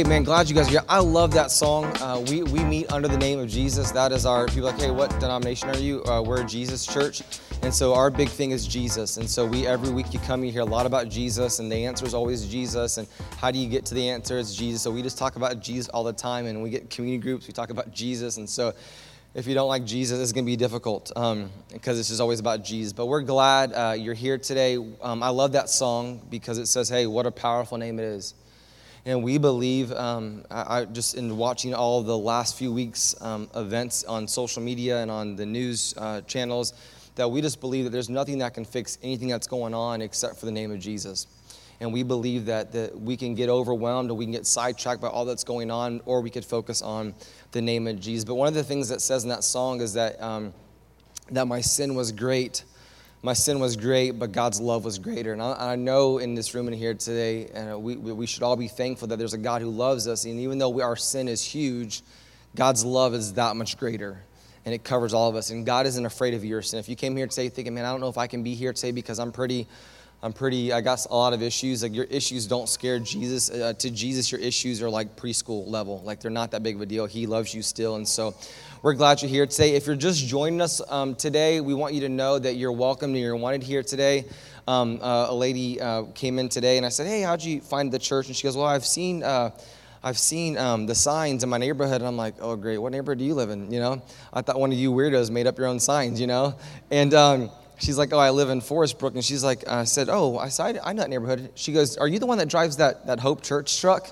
Hey, man, glad you guys are here. I love that song. Uh, we, we meet under the name of Jesus. That is our, people like, hey, what denomination are you? Uh, we're a Jesus church. And so our big thing is Jesus. And so we, every week you come, you hear a lot about Jesus, and the answer is always Jesus. And how do you get to the answer? It's Jesus. So we just talk about Jesus all the time. And we get community groups, we talk about Jesus. And so if you don't like Jesus, it's going to be difficult um, because it's just always about Jesus. But we're glad uh, you're here today. Um, I love that song because it says, hey, what a powerful name it is. And we believe, um, I, I, just in watching all the last few weeks' um, events on social media and on the news uh, channels, that we just believe that there's nothing that can fix anything that's going on except for the name of Jesus. And we believe that, that we can get overwhelmed or we can get sidetracked by all that's going on, or we could focus on the name of Jesus. But one of the things that says in that song is that, um, that my sin was great my sin was great, but God's love was greater. And I, I know in this room and here today, uh, we, we should all be thankful that there's a God who loves us. And even though we, our sin is huge, God's love is that much greater. And it covers all of us. And God isn't afraid of your sin. If you came here today thinking, man, I don't know if I can be here today because I'm pretty I'm pretty, I got a lot of issues. Like your issues don't scare Jesus. Uh, to Jesus, your issues are like preschool level. Like they're not that big of a deal. He loves you still. And so we're glad you're here today. If you're just joining us um, today, we want you to know that you're welcome and you're wanted here today. Um, uh, a lady uh, came in today and I said, Hey, how'd you find the church? And she goes, Well, I've seen. Uh, I've seen um, the signs in my neighborhood, and I'm like, oh, great. What neighborhood do you live in? You know, I thought one of you weirdos made up your own signs, you know? And um, she's like, oh, I live in Forest Brook. And she's like, I said, oh, I said, I know that neighborhood. She goes, are you the one that drives that, that Hope Church truck?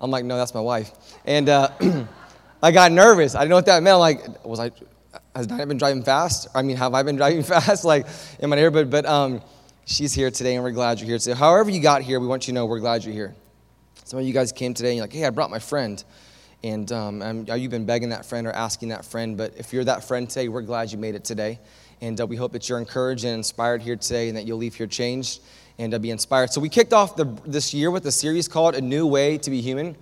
I'm like, no, that's my wife. And uh, I got nervous. I didn't know what that meant. I'm like, was I, has Diana been driving fast? I mean, have I been driving fast? like in my neighborhood? But um, she's here today and we're glad you're here today. However you got here, we want you to know we're glad you're here. Some of you guys came today and you're like, hey, I brought my friend. And um, you've been begging that friend or asking that friend. But if you're that friend today, we're glad you made it today. And uh, we hope that you're encouraged and inspired here today and that you'll leave here changed and uh, be inspired. So, we kicked off the, this year with a series called A New Way to Be Human.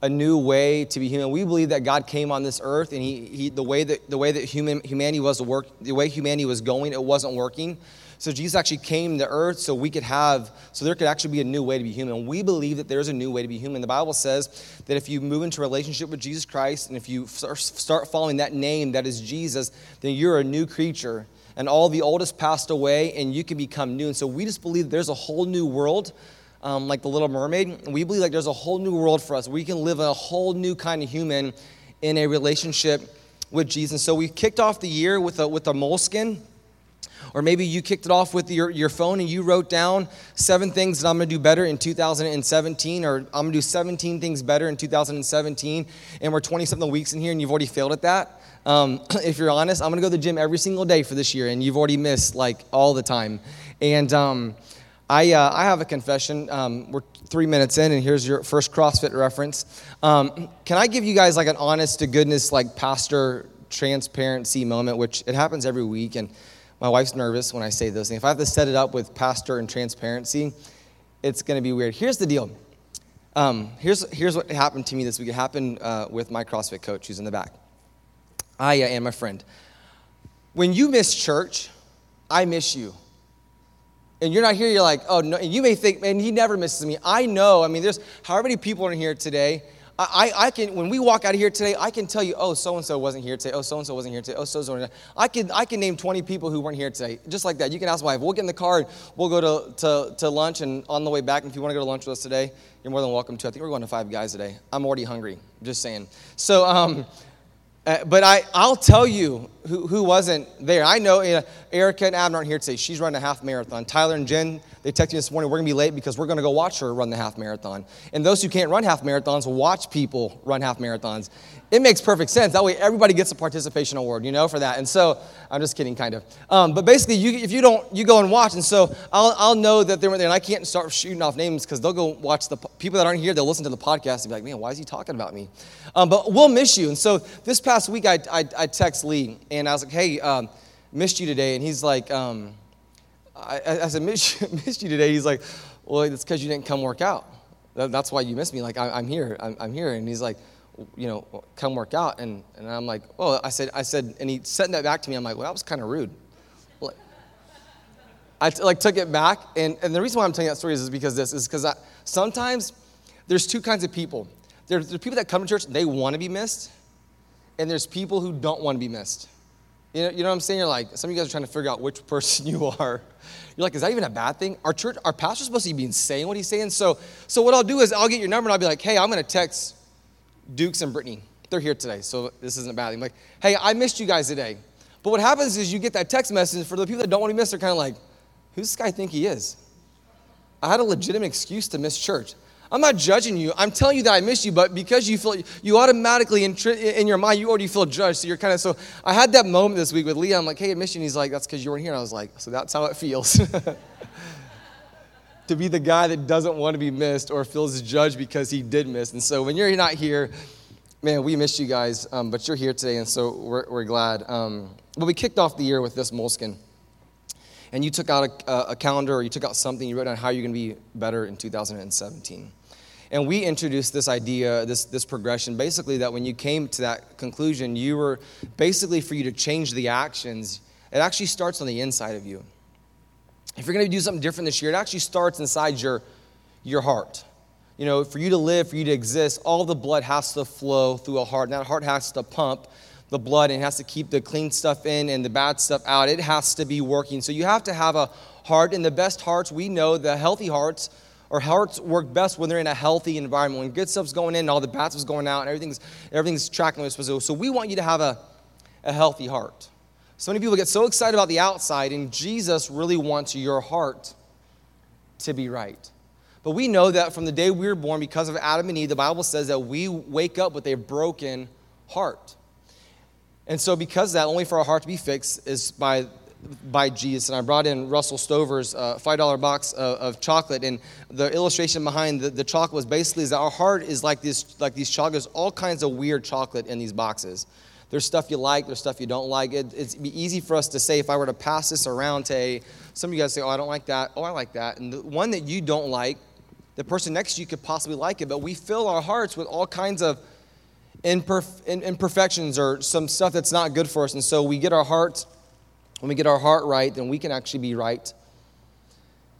A new way to be human. We believe that God came on this earth, and he, he the way that the way that human humanity was work, the way humanity was going, it wasn't working. So Jesus actually came to earth so we could have, so there could actually be a new way to be human. We believe that there's a new way to be human. The Bible says that if you move into relationship with Jesus Christ and if you start following that name that is Jesus, then you're a new creature. And all the old has passed away and you can become new. And so we just believe there's a whole new world. Um, like the Little Mermaid, we believe like there's a whole new world for us. We can live a whole new kind of human in a relationship with Jesus. So we kicked off the year with a with a moleskin or maybe you kicked it off with your, your phone and you wrote down seven things that I'm going to do better in 2017, or I'm going to do 17 things better in 2017, and we're 20 something weeks in here and you've already failed at that. Um, if you're honest, I'm going to go to the gym every single day for this year, and you've already missed like all the time. And um, I, uh, I have a confession. Um, we're three minutes in, and here's your first CrossFit reference. Um, can I give you guys like an honest to goodness, like pastor transparency moment, which it happens every week, and my wife's nervous when I say those things. If I have to set it up with pastor and transparency, it's going to be weird. Here's the deal. Um, here's, here's what happened to me this week. It happened uh, with my CrossFit coach who's in the back. I uh, am my friend. When you miss church, I miss you. And you're not here, you're like, oh, no. And you may think, man, he never misses me. I know. I mean, there's however many people in here today I, I can, when we walk out of here today, I can tell you, oh, so and so wasn't here today. Oh, so and so wasn't here today. Oh, so and so. I can, I can name 20 people who weren't here today, just like that. You can ask my wife. We'll get in the car, we'll go to, to, to lunch, and on the way back, if you want to go to lunch with us today, you're more than welcome to. I think we're going to Five Guys today. I'm already hungry, just saying. So, um, uh, but I, I'll tell you who, who wasn't there. I know Erica and Abner aren't here today. She's running a half marathon. Tyler and Jen, they texted me this morning, we're going to be late because we're going to go watch her run the half marathon. And those who can't run half marathons will watch people run half marathons it makes perfect sense. That way, everybody gets a participation award, you know, for that. And so, I'm just kidding, kind of. Um, but basically, you, if you don't, you go and watch. And so, I'll, I'll know that they were there. And I can't start shooting off names because they'll go watch the people that aren't here. They'll listen to the podcast and be like, man, why is he talking about me? Um, but we'll miss you. And so, this past week, I, I, I text Lee and I was like, hey, um, missed you today. And he's like, um, I, I said, missed you, missed you today. He's like, well, it's because you didn't come work out. That's why you missed me. Like, I, am here. I'm, I'm here. And he's like, you know, come work out. And, and I'm like, oh, I said, I said, and he sent that back to me. I'm like, well, that was kind of rude. I t- like took it back. And, and the reason why I'm telling that story is, is because this is because sometimes there's two kinds of people. there's, there's people that come to church, they want to be missed, and there's people who don't want to be missed. You know, you know what I'm saying? You're like, some of you guys are trying to figure out which person you are. You're like, is that even a bad thing? Our church, our pastor's supposed to be saying what he's saying. So, so what I'll do is I'll get your number and I'll be like, hey, I'm going to text Dukes and Brittany. They're here today, so this isn't bad. I'm like, hey, I missed you guys today. But what happens is you get that text message for the people that don't want to miss, they're kind of like, who's this guy think he is? I had a legitimate excuse to miss church. I'm not judging you. I'm telling you that I miss you, but because you feel, you automatically in, in your mind, you already feel judged. So you're kind of, so I had that moment this week with Lee. I'm like, hey, I you. And he's like, that's because you weren't here. And I was like, so that's how it feels. to be the guy that doesn't want to be missed or feels judged because he did miss. And so when you're not here, man, we missed you guys, um, but you're here today, and so we're, we're glad. Um, but we kicked off the year with this moleskin. And you took out a, a calendar or you took out something, you wrote down how you're going to be better in 2017. And we introduced this idea, this, this progression, basically that when you came to that conclusion, you were basically for you to change the actions, it actually starts on the inside of you. If you're going to do something different this year, it actually starts inside your, your heart. You know, for you to live, for you to exist, all the blood has to flow through a heart. And that heart has to pump the blood and it has to keep the clean stuff in and the bad stuff out. It has to be working. So you have to have a heart. And the best hearts, we know the healthy hearts, or hearts work best when they're in a healthy environment. When good stuff's going in, and all the bad stuff's going out, and everything's, everything's tracking it's supposed to. So we want you to have a, a healthy heart. So many people get so excited about the outside, and Jesus really wants your heart to be right. But we know that from the day we were born, because of Adam and Eve, the Bible says that we wake up with a broken heart. And so, because that, only for our heart to be fixed is by by Jesus. And I brought in Russell Stover's uh, $5 box of, of, chocolate. And the illustration behind the, the chocolate was basically is that our heart is like, this, like these chocolates, all kinds of weird chocolate in these boxes. There's stuff you like, there's stuff you don't like. It, it'd be easy for us to say if I were to pass this around to a, some of you guys say, oh, I don't like that. Oh, I like that. And the one that you don't like, the person next to you could possibly like it, but we fill our hearts with all kinds of imperf- imperfections or some stuff that's not good for us. And so we get our hearts when we get our heart right, then we can actually be right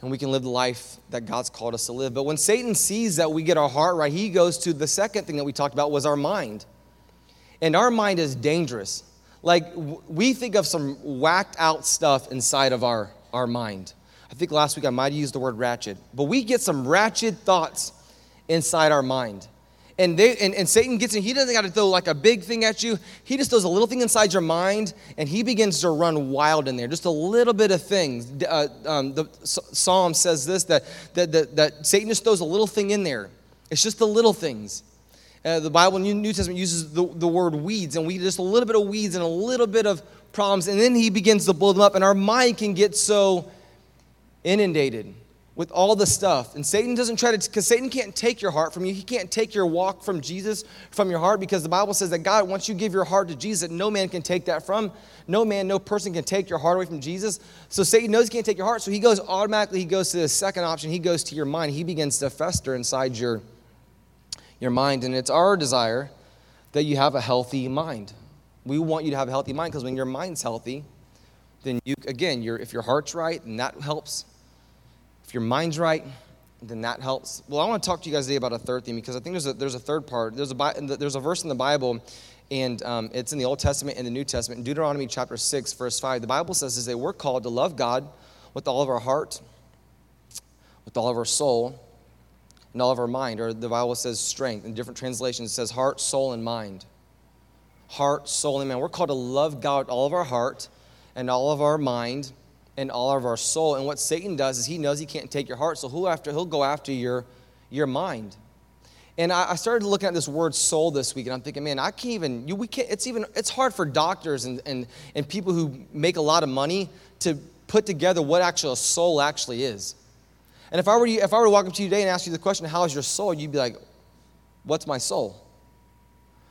and we can live the life that God's called us to live. But when Satan sees that we get our heart right, he goes to the second thing that we talked about was our mind. And our mind is dangerous. Like we think of some whacked out stuff inside of our, our mind. I think last week I might have used the word ratchet, but we get some ratchet thoughts inside our mind and, they, and, and Satan gets in, he doesn't got to throw like a big thing at you. He just throws a little thing inside your mind, and he begins to run wild in there. Just a little bit of things. Uh, um, the Psalm says this that, that, that, that, Satan just throws a little thing in there. It's just the little things. Uh, the Bible, New, New Testament, uses the, the word weeds, and we just a little bit of weeds and a little bit of problems, and then he begins to blow them up, and our mind can get so inundated with all the stuff. And Satan doesn't try to, because Satan can't take your heart from you. He can't take your walk from Jesus from your heart because the Bible says that God, once you give your heart to Jesus, no man can take that from. No man, no person can take your heart away from Jesus. So Satan knows he can't take your heart. So he goes automatically, he goes to the second option. He goes to your mind. He begins to fester inside your, your mind. And it's our desire that you have a healthy mind. We want you to have a healthy mind because when your mind's healthy, then you, again, if your heart's right, and that helps if your mind's right, then that helps. Well, I want to talk to you guys today about a third thing because I think there's a, there's a third part. There's a, there's a verse in the Bible, and um, it's in the Old Testament and the New Testament. In Deuteronomy chapter 6, verse 5, the Bible says is that we're called to love God with all of our heart, with all of our soul, and all of our mind. Or the Bible says strength. In different translations, it says heart, soul, and mind. Heart, soul, and mind. We're called to love God with all of our heart and all of our mind and all of our soul. And what Satan does is he knows he can't take your heart, so he'll, after, he'll go after your, your mind. And I, I started looking at this word soul this week, and I'm thinking, man, I can't even, you, we can't, it's even, it's hard for doctors and, and, and people who make a lot of money to put together what actually a soul actually is. And if I were, to, if I were to walk up to you today and ask you the question, how is your soul? You'd be like, what's my soul?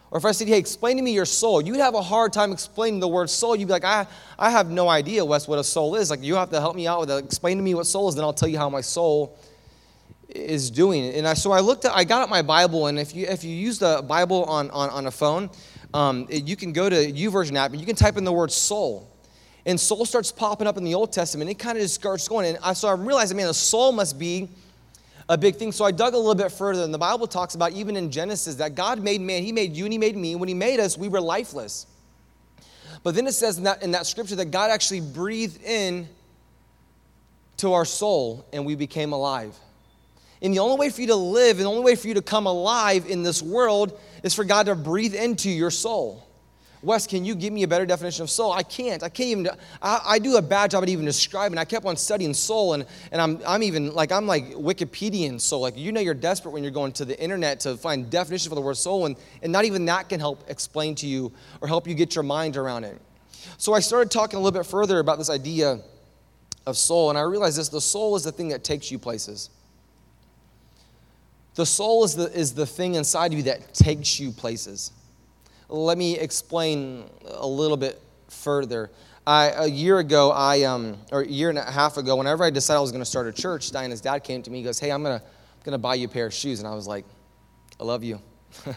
Or if I said, hey, explain to me your soul, you'd have a hard time explaining the word soul. You'd be like, I, I have no idea, Wes, what a soul is. Like, you have to help me out with that. Explain to me what soul is, then I'll tell you how my soul is doing. And I, so I looked at, I got at my Bible, and if you, if you use the Bible on, on, on a phone, um, it, you can go to YouVersion app and you can type in the word soul. And soul starts popping up in the Old Testament. It kind of just starts going. And I, so I realized, man, a soul must be a big thing. So I dug a little bit further, and the Bible talks about, even in Genesis, that God made man. He made you and He made me. When He made us, we were lifeless. But then it says in that, in that scripture that God actually breathed in to our soul and we became alive. And the only way for you to live, and the only way for you to come alive in this world is for God to breathe into your soul. Wes, can you give me a better definition of soul? I can't. I can't even. I, I, do a bad job at even describing. I kept on studying soul, and, and I'm, I'm even like I'm like Wikipedian soul. Like you know, you're desperate when you're going to the internet to find definitions for the word soul, and, and not even that can help explain to you or help you get your mind around it. So I started talking a little bit further about this idea of soul, and I realized this: the soul is the thing that takes you places. The soul is the, is the thing inside of you that takes you places. Let me explain a little bit further. I, a year ago, I, um, or a year and a half ago, whenever I decided I was going to start a church, Diana's dad came to me. He goes, Hey, I'm to I'm gonna buy you a pair of shoes. And I was like, I love you. I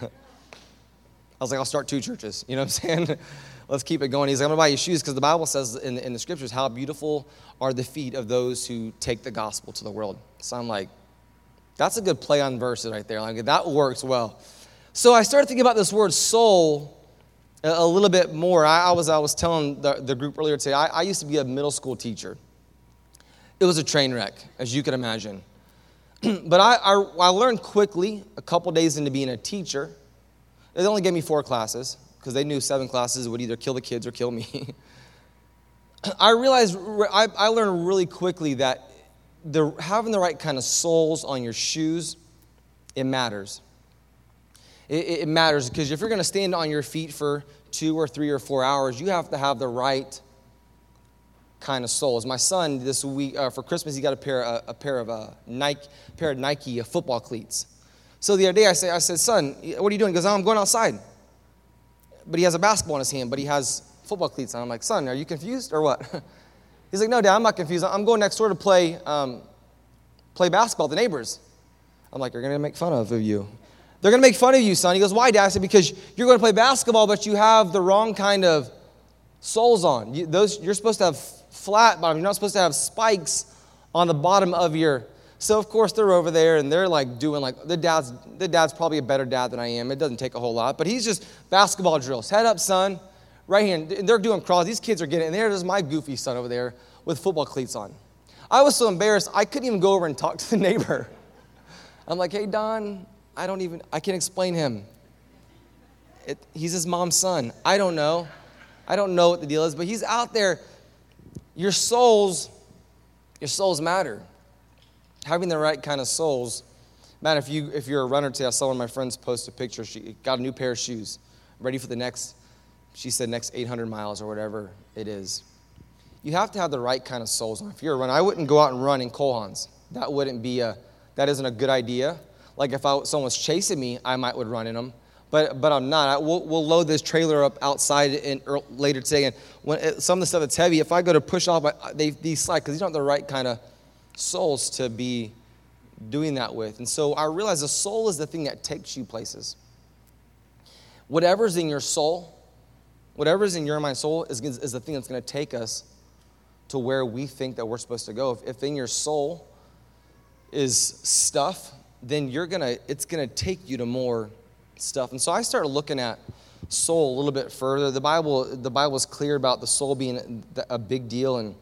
was like, I'll start two churches. You know what I'm saying? Let's keep it going. He's like, I'm to buy you shoes because the Bible says in, in the scriptures, How beautiful are the feet of those who take the gospel to the world. So I'm like, That's a good play on verses right there. Like, that works well. So I started thinking about this word soul a, little bit more. I, I, was, I was telling the, the group earlier today, I, I used to be a middle school teacher. It was a train wreck, as you can imagine. but I, I, I, learned quickly, a couple days into being a teacher, they only gave me four classes because they knew seven classes would either kill the kids or kill me. I realized, I, I learned really quickly that the, having the right kind of soles on your shoes, it matters it, it matters because if you're going to stand on your feet for two or three or four hours, you have to have the right kind of soles. My son this week uh, for Christmas he got a pair a, a pair of uh, Nike pair of Nike uh, football cleats. So the other day I said I said son, what are you doing? He goes, oh, I'm going outside. But he has a basketball in his hand, but he has football cleats on. I'm like, son, are you confused or what? He's like, no, dad, I'm not confused. I'm going next door to play um, play basketball with the neighbors. I'm like, you're gonna make fun of you. They're going to make fun of you, son. He goes, Why, Dad? I said, Because you're going to play basketball, but you have the wrong kind of soles on. You, those, you're supposed to have flat bottom. You're not supposed to have spikes on the bottom of your. So, of course, they're over there and they're like doing like, the dad's, the dad's probably a better dad than I am. It doesn't take a whole lot, but he's just basketball drills. Head up, son. Right here. And they're doing crawls. These kids are getting, and there's my goofy son over there with football cleats on. I was so embarrassed, I couldn't even go over and talk to the neighbor. I'm like, hey, Don, I don't even, I can't explain him. It, he's his mom's son. I don't know. I don't know what the deal is, but he's out there. Your souls, your souls matter. Having the right kind of souls. Man, if you if you're a runner today, I saw one of my friends post a picture. She got a new pair of shoes, ready for the next, she said next 800 miles or whatever it is. You have to have the right kind of souls on. If you're a runner, I wouldn't go out and run in Kohans. That wouldn't be a, that isn't a good idea. Like if I, someone was chasing me, I might would run in them. But, but I'm not. I, we'll, we'll load this trailer up outside in, er, later today. And when it, some of the stuff that's heavy, if I go to push off, they, they slide because these have the right kind of souls to be doing that with. And so I realize the soul is the thing that takes you places. Whatever's in your soul, whatever's in your mind soul is, is the thing that's going to take us to where we think that we're supposed to go. If, if in your soul is stuff then you're gonna it's gonna take you to more stuff. And so I started looking at soul a little bit further. The Bible the Bible is clear about the soul being a big deal and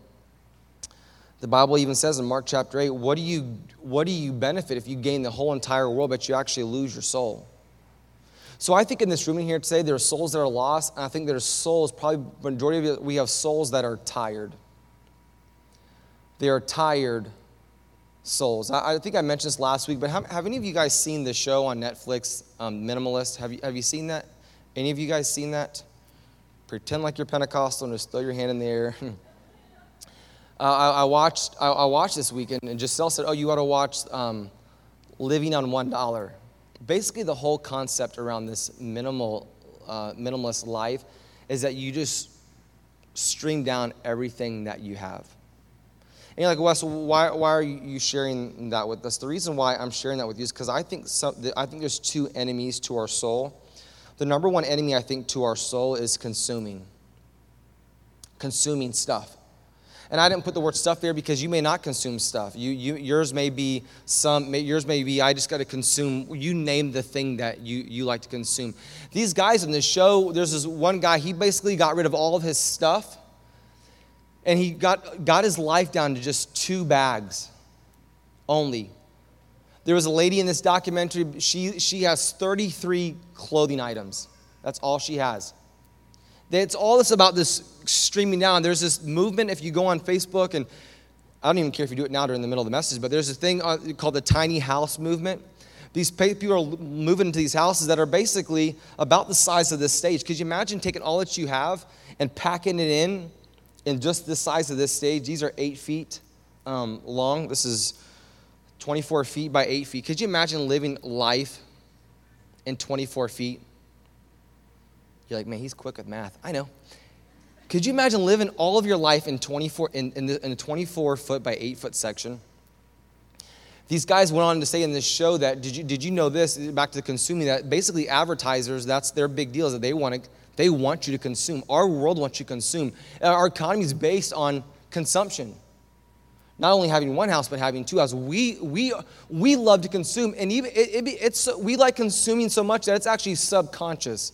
the Bible even says in Mark chapter 8, what do you what do you benefit if you gain the whole entire world but you actually lose your soul? So I think in this room in here today there are souls that are lost, and I think there's souls, probably majority of it, we have souls that are tired. They are tired souls. I, I, think I mentioned this last week, but have, have, any of you guys seen the show on Netflix, um, Minimalist? Have you, have you seen that? Any of you guys seen that? Pretend like you're Pentecostal and just throw your hand in the air. uh, I, I, watched, I, I, watched this weekend, and Giselle said, Oh, you ought to watch um, Living on $1. Basically, the whole concept around this minimal, uh, minimalist life is that you just stream down everything that you have. And you're like, Wes, why, why are you sharing that with us? The reason why I'm sharing that with you is because I think some, I think there's two enemies to our soul. The number one enemy I think to our soul is consuming, consuming stuff. and I didn't put the word stuff there because you may not consume stuff. You, you, yours may be some, may, yours may be, I just got to consume. You name the thing that you, you like to consume. These guys in this show, there's this one guy, he basically got rid of all of his stuff and he got, got his life down to just two bags only. There was a lady in this documentary, she, she has 33 clothing items. That's all she has. It's all this about this streaming down. There's this movement, if you go on Facebook, and I don't even care if you do it now during the middle of the message, but there's a thing uh, called the tiny house movement. These people are moving into these houses that are basically about the size of this stage. Could you imagine taking all that you have and packing it in in just the size of this stage? These are eight feet um, long. This is 24 feet by eight feet. Could you imagine living life in 24 feet? You're like, man, he's quick with math. I know. Could you imagine living all of your life in 24 in, in, the, in a 24 foot by 8 foot section? These guys went on to say in this show that did you did you know this back to the consuming that basically advertisers that's their big deal is that they want to they want you to consume. Our world wants you to consume. Our economy is based on consumption. Not only having one house, but having two houses. We, we, we love to consume, and even it, it, it's, we like consuming so much that it's actually subconscious.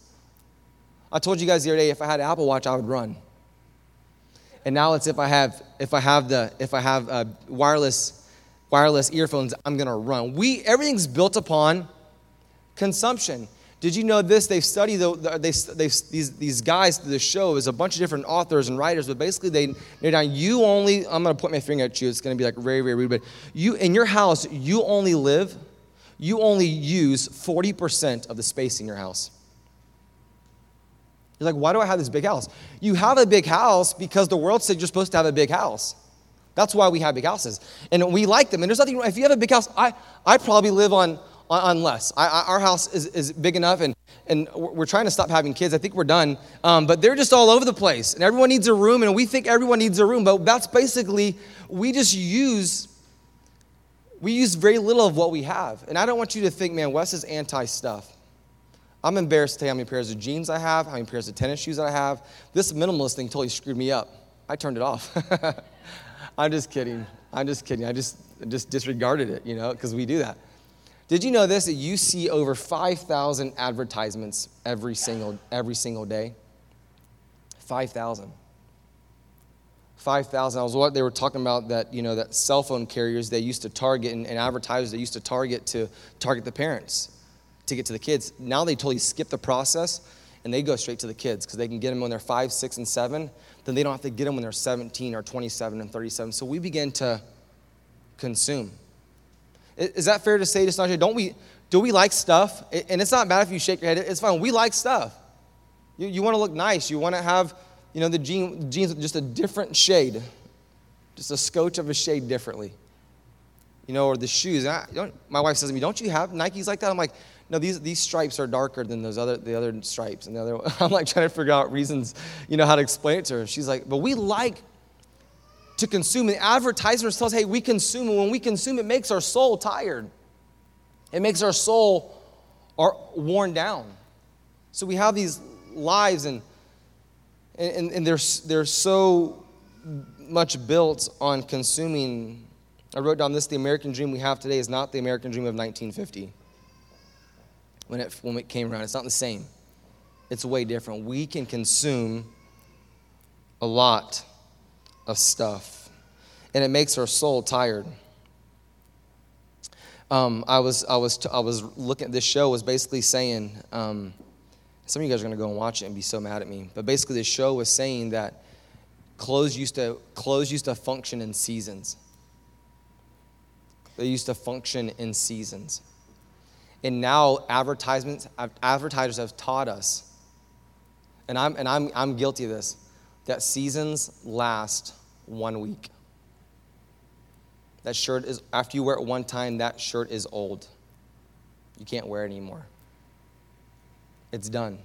I told you guys the other day if I had an Apple Watch, I would run. And now it's if I have if I have the if I have uh, wireless wireless earphones, I'm gonna run. We everything's built upon consumption. Did you know this? They've studied the, they, they, these, these guys to the show is a bunch of different authors and writers, but basically they they're down. You only I'm gonna point my finger at you. It's gonna be like very very rude, but you in your house you only live, you only use 40% of the space in your house. You're like, why do I have this big house? You have a big house because the world said you're supposed to have a big house. That's why we have big houses. And we like them. And there's nothing, wrong. if you have a big house, I, I probably live on, on, less. I, I, our house is, is big enough, and, and we're trying to stop having kids. I think we're done. Um, but they're just all over the place. And everyone needs a room, and we think everyone needs a room. But that's basically, we just use, we use very little of what we have. And I don't want you to think, man, Wes is anti stuff. I'm embarrassed to tell you how many pairs of jeans I have, how many pairs of tennis shoes I have. This minimalist thing totally screwed me up. I turned it off. I'm just kidding. I'm just kidding. I just, just disregarded it, you know, because we do that. Did you know this? That you see over 5,000 advertisements every single, every single day? 5,000. 5,000. I was what they were talking about that, you know, that cell phone carriers they used to target and, and advertisers they used to target to target the parents to get to the kids. Now they totally skip the process and they go straight to the kids because they can get them when they're five, six, and seven. Then they don't have to get them when they're 17 or 27 and 37. So we begin to consume. Is that fair to say, to Sanjay? Don't we, do we like stuff? And it's not bad if you shake your head. It's fine. We like stuff. You, you want to look nice. You want to have, you know, the jean, jeans with just a different shade, just a scotch of a shade differently. You know, or the shoes. I, my wife says to me, "Don't you have Nikes like that?" I'm like, no, these, these stripes are darker than those other, the other stripes. And the other, I'm like trying to figure out reasons, you know, how to explain it to her. She's like, but we like to consume. And advertisers tell us, hey, we consume. And when we consume, it makes our soul tired. It makes our soul are worn down. So we have these lives and, and, and they're, they're so much built on consuming. I wrote down this the American dream we have today is not the American dream of 1950 when it, when it came around. It's not the same, it's way different. We can consume a lot of stuff, and it makes our soul tired. Um, I was I was I was looking at this show was basically saying um, some of you guys are to go and watch it and be so mad at me, but basically this show was saying that clothes used to clothes used to function in seasons. They used to function in seasons. And now advertisements, advertisers have taught us, and I'm, and I'm, I'm guilty of this, that seasons last one week. That shirt is, after you wear it one time, that shirt is old. You can't wear it anymore. It's done.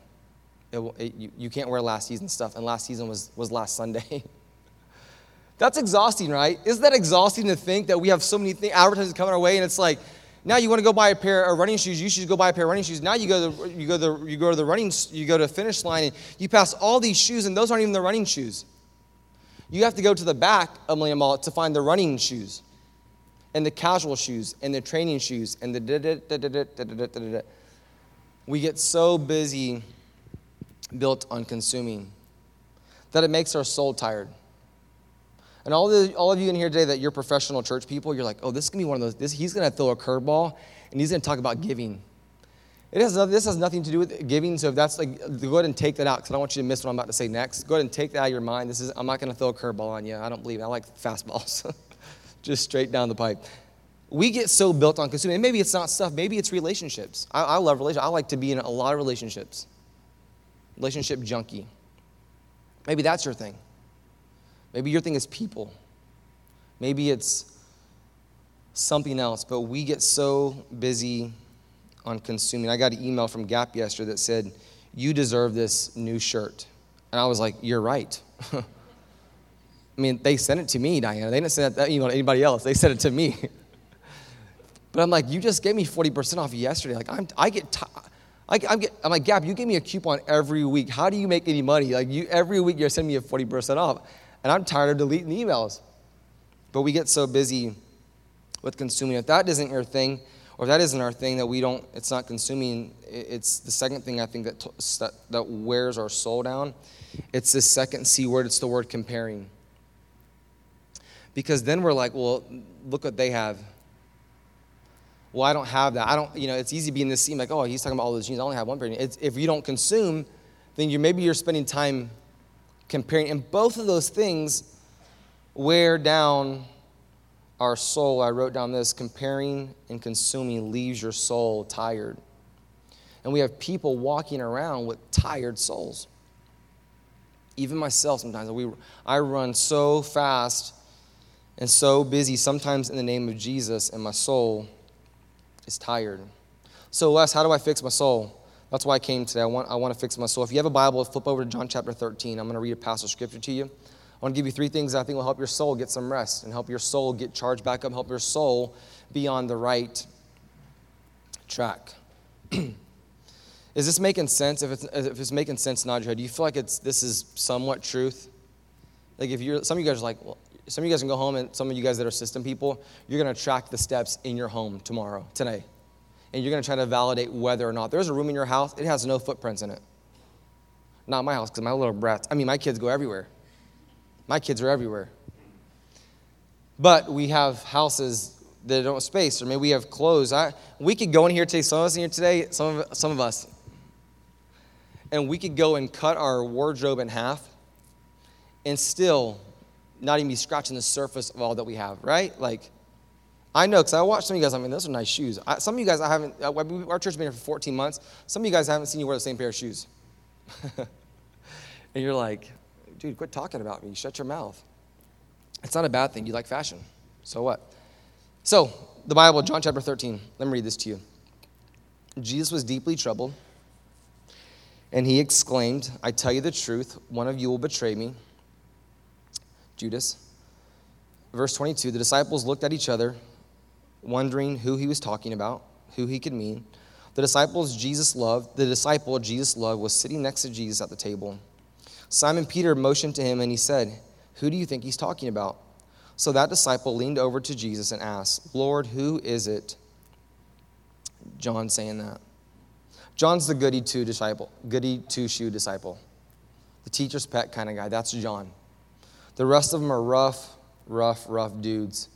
It, it, you, you can't wear last season stuff, and last season was, was last Sunday. That's exhausting, right? Isn't that exhausting to think that we have so many things, advertisers coming our way, and it's like, now you want to go buy a pair of running shoes. You should go buy a pair of running shoes. Now you go to you go to the, you go to the running you go to the finish line and you pass all these shoes and those aren't even the running shoes. You have to go to the back of Millennium Mall to find the running shoes and the casual shoes and the training shoes and the we get so busy built on consuming that it makes our soul tired. And all, the, all of you in here today that you're professional church people, you're like, oh, this is going to be one of those, this, he's going to throw a curveball and he's going to talk about giving. It has, this has nothing to do with giving, so if that's like, go ahead and take that out because I don't want you to miss what I'm about to say next. Go ahead and take that out of your mind. This is, I'm not going to throw a curveball on you. I don't believe it. I like fastballs, just straight down the pipe. We get so built on consuming. And maybe it's not stuff, maybe it's relationships. I, I love relationships. I like to be in a lot of relationships. Relationship junkie. Maybe that's your thing. Maybe your thing is people. Maybe it's something else, but we get so busy on consuming. I got an email from Gap yesterday that said, You deserve this new shirt. And I was like, You're right. I mean, they sent it to me, Diana. They didn't send that email to anybody else, they sent it to me. but I'm like, You just gave me 40% off yesterday. Like, I'm, I get t- I, I'm like, Gap, you give me a coupon every week. How do you make any money? Like, you every week you're sending me a 40% off. And I'm tired of deleting emails. But we get so busy with consuming. If that isn't your thing, or if that isn't our thing, that we don't, it's not consuming, it's the second thing I think that, that, wears our soul down. It's the second C word, it's the word comparing. Because then we're like, well, look what they have. Well, I don't have that. I don't, you know, it's easy being this scene like, oh, he's talking about all those jeans. I only have one pair. It's, if you don't consume, then you maybe you're spending time comparing. And both of those things wear down our soul. I wrote down this comparing and consuming leaves your soul tired. And we have people walking around with tired souls. Even myself, sometimes we, I run so fast and so busy, sometimes in the name of Jesus, and my soul is tired. So, Wes, how do I fix my soul? That's why I came today. I want, I want to fix my soul. If you have a Bible, flip over to John chapter 13. I'm going to read a passage of scripture to you. I want to give you three things that I think will help your soul get some rest and help your soul get charged back up, help your soul be on the right track. is this making sense? If it's, if it's making sense, nod your head. Do you feel like it's, this is somewhat truth? Like if you're, some of you guys are like, well, some of you guys can go home and some of you guys that are system people, you're going to track the steps in your home tomorrow, today and you're going to try to validate whether or not there's a room in your house, it has no footprints in it. Not my house, because my little brats, I mean, my kids go everywhere. My kids are everywhere. But we have houses that don't have space, or maybe we have clothes. I, we could go in here today, some of us in here today, some of, some of us, and we could go and cut our wardrobe in half and still not even be scratching the surface of all that we have, right? Like, I know because I watched some of you guys. I mean, those are nice shoes. I, some of you guys, I haven't. Uh, our church has been here for 14 months. Some of you guys haven't seen you wear the same pair of shoes. and you're like, dude, quit talking about me. Shut your mouth. It's not a bad thing. You like fashion. So what? So the Bible, John chapter 13. Let me read this to you. Jesus was deeply troubled, and he exclaimed, "I tell you the truth. One of you will betray me." Judas. Verse 22. The disciples looked at each other wondering who he was talking about, who he could mean. The disciples Jesus loved, the disciple Jesus loved was sitting next to Jesus at the table. Simon Peter motioned to him and he said, Who do you think he's talking about? So that disciple leaned over to Jesus and asked, Lord, who is it? John saying that. John's the goody two disciple, goody two shoe disciple. The teacher's pet kind of guy. That's John. The rest of them are rough, rough, rough dudes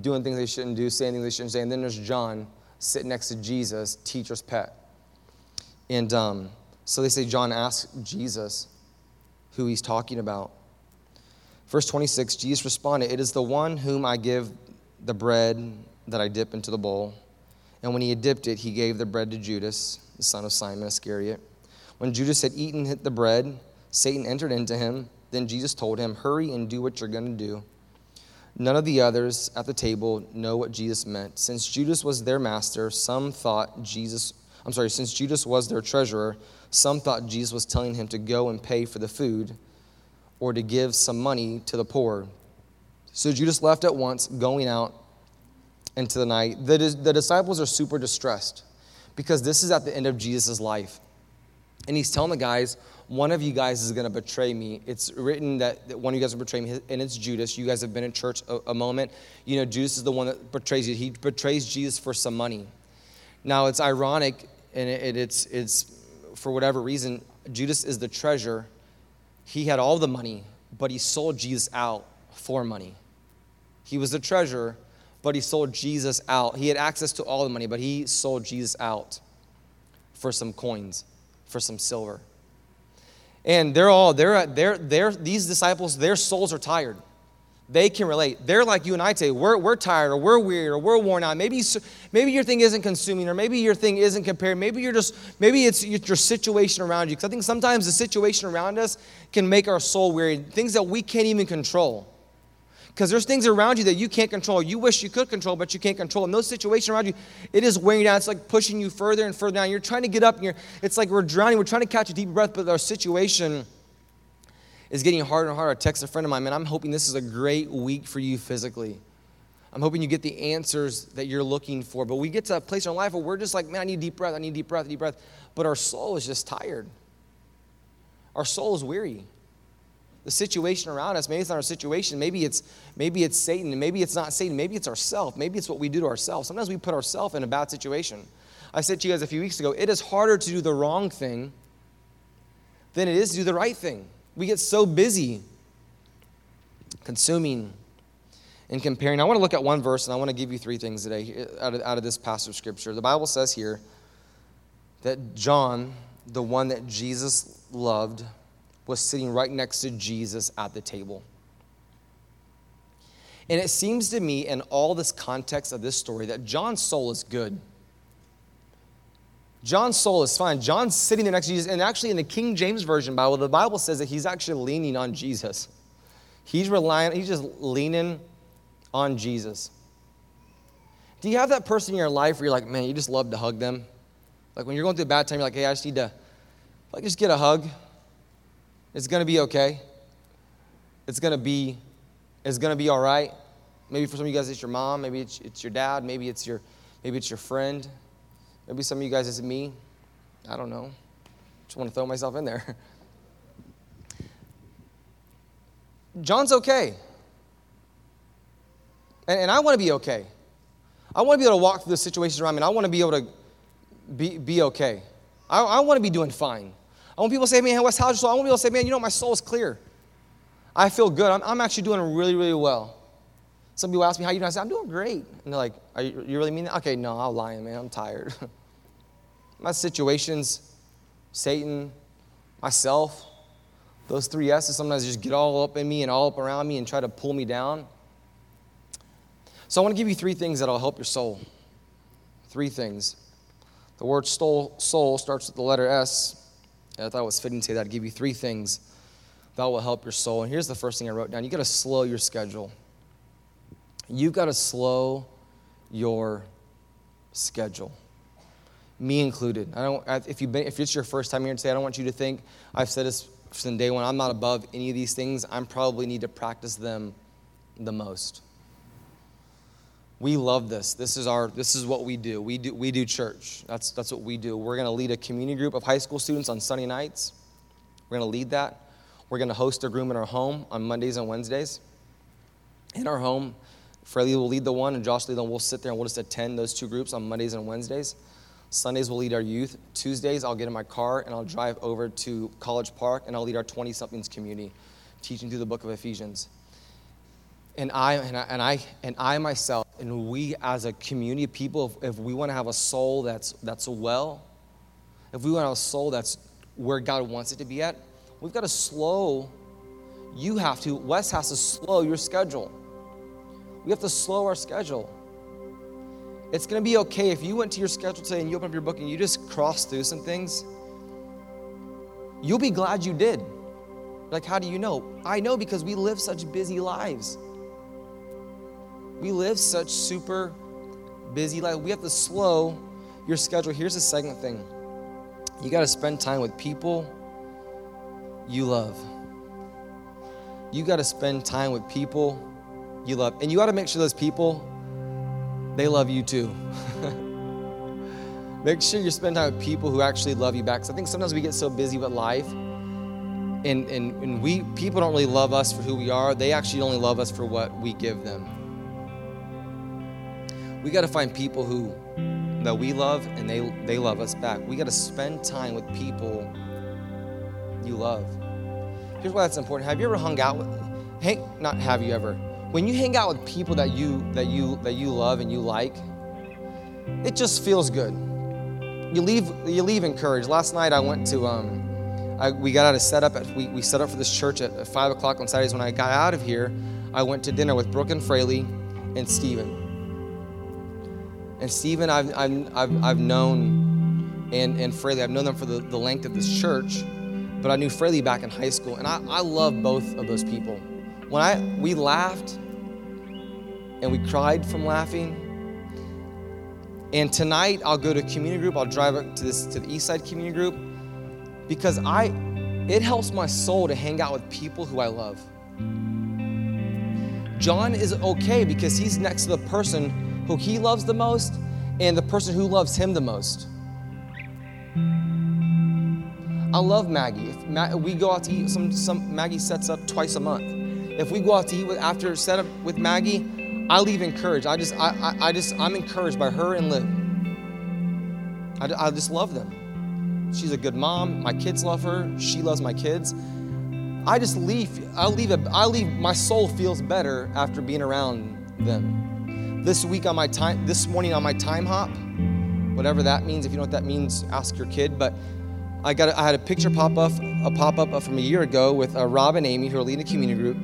doing things they shouldn't do, saying things they shouldn't say. And then there's John sitting next to Jesus, teacher's pet. And um, so they say John asked Jesus who he's talking about. Verse 26, Jesus responded, It is the one whom I give the bread that I dip into the bowl. And when he had dipped it, he gave the bread to Judas, the son of Simon Iscariot. When Judas had eaten the bread, Satan entered into him. Then Jesus told him, Hurry and do what you're going to do. None of the others at the table know what Jesus meant. Since Judas was their master, some thought Jesus, I'm sorry, since Judas was their treasurer, some thought Jesus was telling him to go and pay for the food or to give some money to the poor. So Judas left at once, going out into the night. The, the disciples are super distressed because this is at the end of Jesus' life. And he's telling the guys, one of you guys is going to betray me. It's written that, that one of you guys will betray me, and it's Judas. You guys have been in church a, a moment. You know, Judas is the one that betrays you. He betrays Jesus for some money. Now, it's ironic, and it, it's, it's for whatever reason, Judas is the treasure. He had all the money, but he sold Jesus out for money. He was the treasurer, but he sold Jesus out. He had access to all the money, but he sold Jesus out for some coins, for some silver. And they're all, they're, they're, they're, these disciples, their souls are tired. They can relate. They're like you and I today. We're, we're tired or we're weary or we're worn out. Maybe, maybe your thing isn't consuming or maybe your thing isn't compared. Maybe you're just, maybe it's your situation around you. Because I think sometimes the situation around us can make our soul weary. Things that we can't even control. Because there's things around you that you can't control. You wish you could control, but you can't control. And those situations around you, it is weighing you down. It's like pushing you further and further down. You're trying to get up, and you're, it's like we're drowning. We're trying to catch a deep breath, but our situation is getting harder and harder. I text a friend of mine, man, I'm hoping this is a great week for you physically. I'm hoping you get the answers that you're looking for. But we get to a place in our life where we're just like, man, I need deep breath, I need deep breath, deep breath. But our soul is just tired. Our soul is weary the situation around us. Maybe it's not our situation. Maybe it's maybe it's Satan. Maybe it's not Satan. Maybe it's ourself. Maybe it's what we do to ourselves. Sometimes we put ourselves in a bad situation. I said to you guys a few weeks ago, it is harder to do the wrong thing than it is to do the right thing. We get so busy consuming and comparing. I want to look at one verse and I want to give you three things today out of, out of this passage of scripture. The Bible says here that John, the one that Jesus loved, was sitting right next to Jesus at the table. And it seems to me, in all this context of this story, that John's soul is good. John's soul is fine. John's sitting there next to Jesus. And actually, in the King James Version Bible, the Bible says that he's actually leaning on Jesus. He's relying, he's just leaning on Jesus. Do you have that person in your life where you're like, man, you just love to hug them? Like when you're going through a bad time, you're like, hey, I just need to, like, just get a hug. It's going to be okay. It's going to be it's going to be all right. Maybe for some of you guys it's your mom, maybe it's, it's your dad, maybe it's your maybe it's your friend. Maybe some of you guys it's me. I don't know. Just want to throw myself in there. John's okay. And, and I want to be okay. I want to be able to walk through the situations around me, and I want to be able to be, be okay. I, I want to be doing fine. I want people to say, man, how's your soul? I want people to say, man, you know, my soul is clear. I feel good. I'm, I'm actually doing really, really well. Some people ask me, how you doing? I say, I'm doing great. And they're like, Are you, you really mean that? Okay, no, I'm lying, man. I'm tired. my situations, Satan, myself, those three S's sometimes just get all up in me and all up around me and try to pull me down. So I want to give you three things that'll help your soul. Three things. The word soul starts with the letter S. And I thought it was fitting to say that. I'd give you three things that will help your soul. And here's the first thing I wrote down you got to slow your schedule. You've got to slow your schedule. Me included. I don't, if, you've been, if it's your first time here today, I don't want you to think, I've said this from day one, I'm not above any of these things. I probably need to practice them the most we love this. This is our this is what we do. We do we do church. That's that's what we do. We're going to lead a community group of high school students on Sunday nights. We're going to lead that. We're going to host a group in our home on Mondays and Wednesdays. In our home, Freddie will lead the one, and Josh will lead the one. We'll sit there and we'll just attend those two groups on Mondays and Wednesdays. Sundays we'll lead our youth. Tuesdays I'll get in my car and I'll drive over to College Park and I'll lead our 20 somethings community, teaching through the book of Ephesians and I, and I, and I, and I myself, and we as a community of people, if, if we want to have a soul that's, that's well, if we want to have a soul that's where God wants it to be at, we've got to slow. You have to, Wes has to slow your schedule. We have to slow our schedule. It's going to be okay if you went to your schedule today and you open up your book and you just cross through some things. You'll be glad you did. Like, how do you know? I know because we live such busy lives. We live such super busy life. We have to slow your schedule. Here's the second thing you got to spend time with people you love. You got to spend time with people you love. And you got to make sure those people, they love you too. make sure you spend time with people who actually love you back. Because I think sometimes we get so busy with life and, and, and we people don't really love us for who we are. They actually only love us for what we give them. We got to find people who that we love and they they love us back. We got to spend time with people you love. Here's why that's important. Have you ever hung out with hang not have you ever when you hang out with people that you that you that you love and you like, it just feels good. You leave you leave encouraged. Last night I went to um, I, we got out of setup at we, we set up for this church at, at five o'clock on Saturdays. When I got out of here, I went to dinner with Brooke and Fraley and Stephen. And Stephen, I've, I've, I've, I've known, and, and Fraley, I've known them for the, the length of this church, but I knew Fraley back in high school, and I, I love both of those people. When I we laughed and we cried from laughing. And tonight I'll go to community group. I'll drive up to this to the East Side community group because I it helps my soul to hang out with people who I love. John is okay because he's next to the person who he loves the most and the person who loves him the most. I love Maggie. If Ma- we go out to eat, some, some Maggie sets up twice a month. If we go out to eat with, after set up with Maggie, I leave encouraged. I just, I, I, I just, I'm encouraged by her and Liv. I, I just love them. She's a good mom. My kids love her. She loves my kids. I just leave. I leave. A, I leave. My soul feels better after being around them this week on my time, this morning on my Timehop, whatever that means. If you know what that means, ask your kid. But I got, I had a picture pop up, a pop up from a year ago with uh, Rob and Amy, who are leading a community group,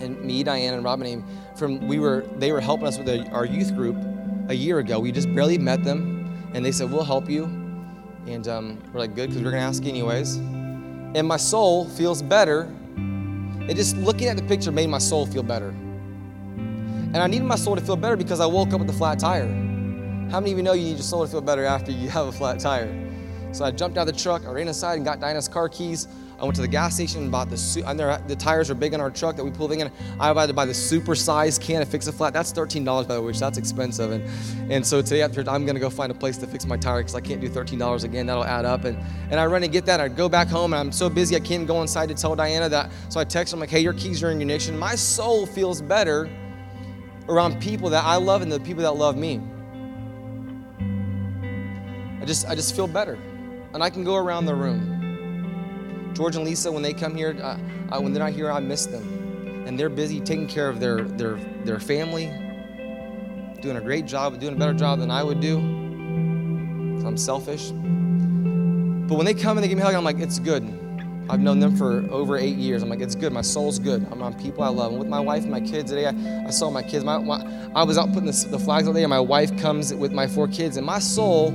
and me, Diana, and Rob and Amy. From we were, they were helping us with a, our youth group a year ago. We just barely met them, and they said, "We'll help you." And um, we're like, "Good," because we're gonna ask anyways. And my soul feels better. And just looking at the picture made my soul feel better. And I needed my soul to feel better because I woke up with a flat tire. How many of you know you need your soul to feel better after you have a flat tire? So I jumped out of the truck, I ran inside and got Diana's car keys. I went to the gas station and bought the suit. The tires are big on our truck that we pull in. I had to buy the super size can to fix a flat. That's $13 by the way, which that's expensive. And, and so today after I'm gonna go find a place to fix my tire because I can't do $13 again. That'll add up. And, and I run and get that. I go back home and I'm so busy I can't go inside to tell Diana that. So I text her, I'm like, hey, your keys are in your ignition. My soul feels better around people that I love and the people that love me. I just I just feel better, and I can go around the room. George and Lisa, when they come here, uh, uh, when they're not here, I miss them, and they're busy taking care of their their their family, doing a great job, doing a better job than I would do. I'm selfish. But when they come and they give me a hug, I'm like, it's good. I've known them for over eight years. I'm like, it's good. My soul's good. I'm around people I love. I'm with my wife and my kids today. I, I saw my kids. My, my, I was out putting the, the flags out there, and my wife comes with my four kids, and my soul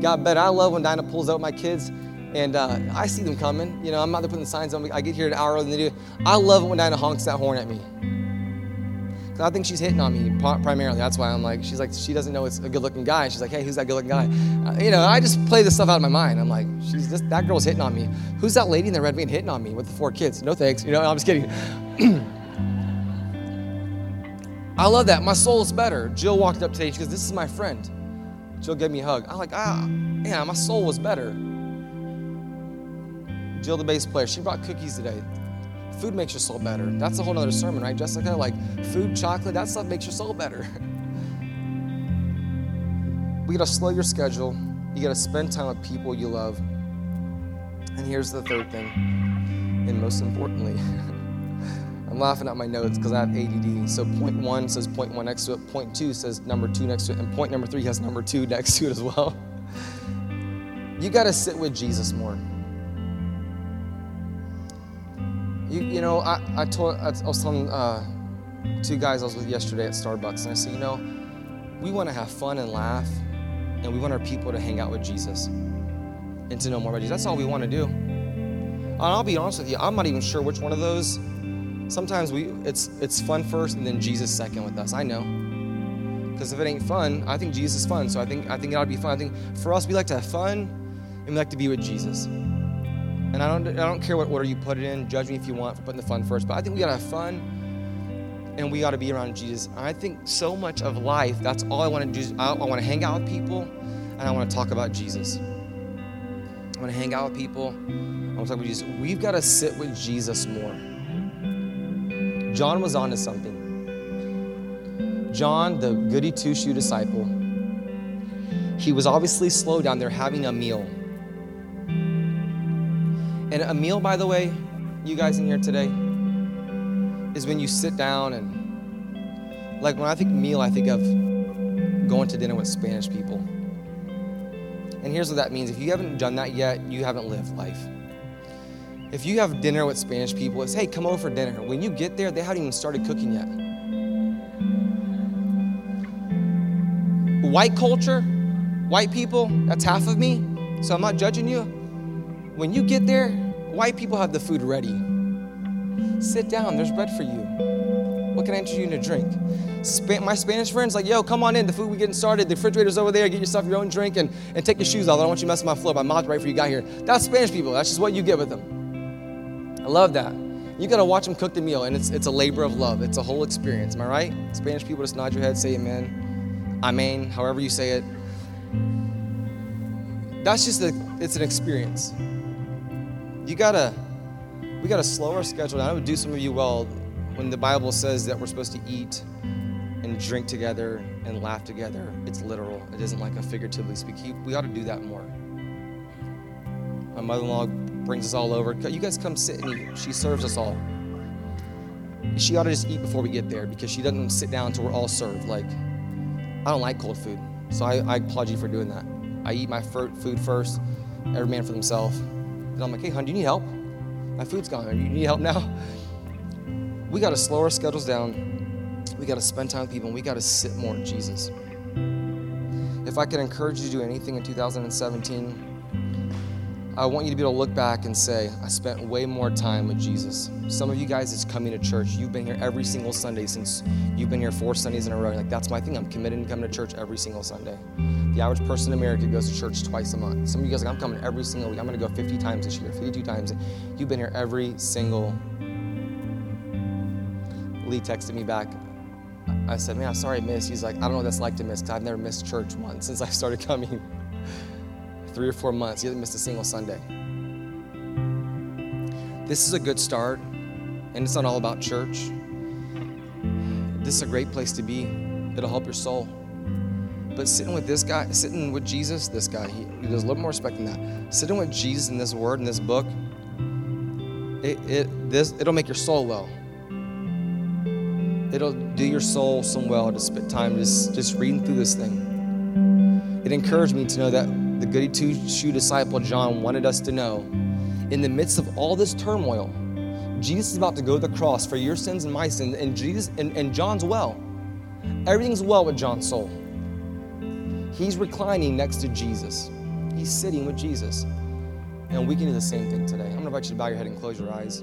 got better. I love when Diana pulls out my kids, and uh, I see them coming. You know, I'm out there putting the signs on. I get here an hour earlier than they do. I love it when Diana honks that horn at me. I think she's hitting on me primarily. That's why I'm like, she's like, she doesn't know it's a good looking guy. She's like, hey, who's that good looking guy? Uh, you know, I just play this stuff out of my mind. I'm like, she's just, that girl's hitting on me. Who's that lady in the red van hitting on me with the four kids? No thanks. You know, I'm just kidding. I love that. My soul is better. Jill walked up today. She goes, this is my friend. Jill gave me a hug. I'm like, ah, yeah, my soul was better. Jill, the bass player, she brought cookies today. Food makes your soul better. That's a whole other sermon, right, Jessica? Like food, chocolate, that stuff makes your soul better. we gotta slow your schedule. You gotta spend time with people you love. And here's the third thing, and most importantly, I'm laughing at my notes because I have ADD. So point one says point one next to it, point two says number two next to it, and point number three has number two next to it as well. You gotta sit with Jesus more. You, you know, I, I, told, I was telling uh, two guys I was with yesterday at Starbucks, and I said, you know, we want to have fun and laugh, and we want our people to hang out with Jesus and to know more about Jesus. That's all we want to do. And I'll be honest with you, I'm not even sure which one of those. Sometimes we it's it's fun first and then Jesus second with us. I know. Because if it ain't fun, I think Jesus is fun. So I think I think it ought to be fun. I think for us we like to have fun and we like to be with Jesus. And I don't, I don't care what order you put it in. Judge me if you want for putting the fun first. But I think we gotta have fun and we gotta be around Jesus. And I think so much of life, that's all I wanna do. I, I wanna hang out with people and I wanna talk about Jesus. I wanna hang out with people. I I'm talking about Jesus. We've got to sit with Jesus more. John was on to something. John, the goody two shoe disciple, he was obviously slow down there having a meal. And a meal, by the way, you guys in here today, is when you sit down and, like, when I think meal, I think of going to dinner with Spanish people. And here's what that means if you haven't done that yet, you haven't lived life. If you have dinner with Spanish people, it's hey, come over for dinner. When you get there, they haven't even started cooking yet. White culture, white people, that's half of me, so I'm not judging you. When you get there, white people have the food ready. Sit down, there's bread for you. What can I interest you in a drink? Sp- my Spanish friends, like, yo, come on in. The food we getting started. The refrigerator's over there. Get yourself your own drink and, and take your shoes off. I don't want you messing my floor. My mom's right for you got here. That's Spanish people. That's just what you get with them. I love that. You got to watch them cook the meal, and it's, it's a labor of love. It's a whole experience. Am I right? Spanish people just nod your head, say amen, amen, however you say it. That's just a, it's an experience. You gotta, we gotta slow our schedule down. I would do some of you well when the Bible says that we're supposed to eat and drink together and laugh together. It's literal. It isn't like a figuratively speaking. We ought to do that more. My mother-in-law brings us all over. You guys come sit and eat. She serves us all. She ought to just eat before we get there because she doesn't sit down until we're all served. Like, I don't like cold food, so I, I applaud you for doing that. I eat my food first, every man for themselves. And I'm like, hey, hon, do you need help? My food's gone. Do You need help now? We got to slow our schedules down. We got to spend time with people, and we got to sit more in Jesus. If I could encourage you to do anything in 2017, I want you to be able to look back and say, I spent way more time with Jesus. Some of you guys is coming to church. You've been here every single Sunday since you've been here four Sundays in a row. like, that's my thing. I'm committed to coming to church every single Sunday. The average person in America goes to church twice a month. Some of you guys like, I'm coming every single week. I'm going to go 50 times this year, 52 times. You've been here every single. Lee texted me back. I said, man, I'm sorry I missed. He's like, I don't know what that's like to miss because I've never missed church once since I started coming three or four months. He hasn't missed a single Sunday. This is a good start, and it's not all about church. This is a great place to be. It'll help your soul. But sitting with this guy, sitting with Jesus, this guy, he, does a little more respect than that. Sitting with Jesus in this word, in this book, it, it, this, it'll make your soul well. It'll do your soul some well to spend time just, just reading through this thing. It encouraged me to know that the goody two shoe disciple John wanted us to know in the midst of all this turmoil, Jesus is about to go to the cross for your sins and my sins, and Jesus and, and John's well. Everything's well with John's soul. He's reclining next to Jesus. He's sitting with Jesus. And we can do the same thing today. I'm gonna invite you to bow your head and close your eyes.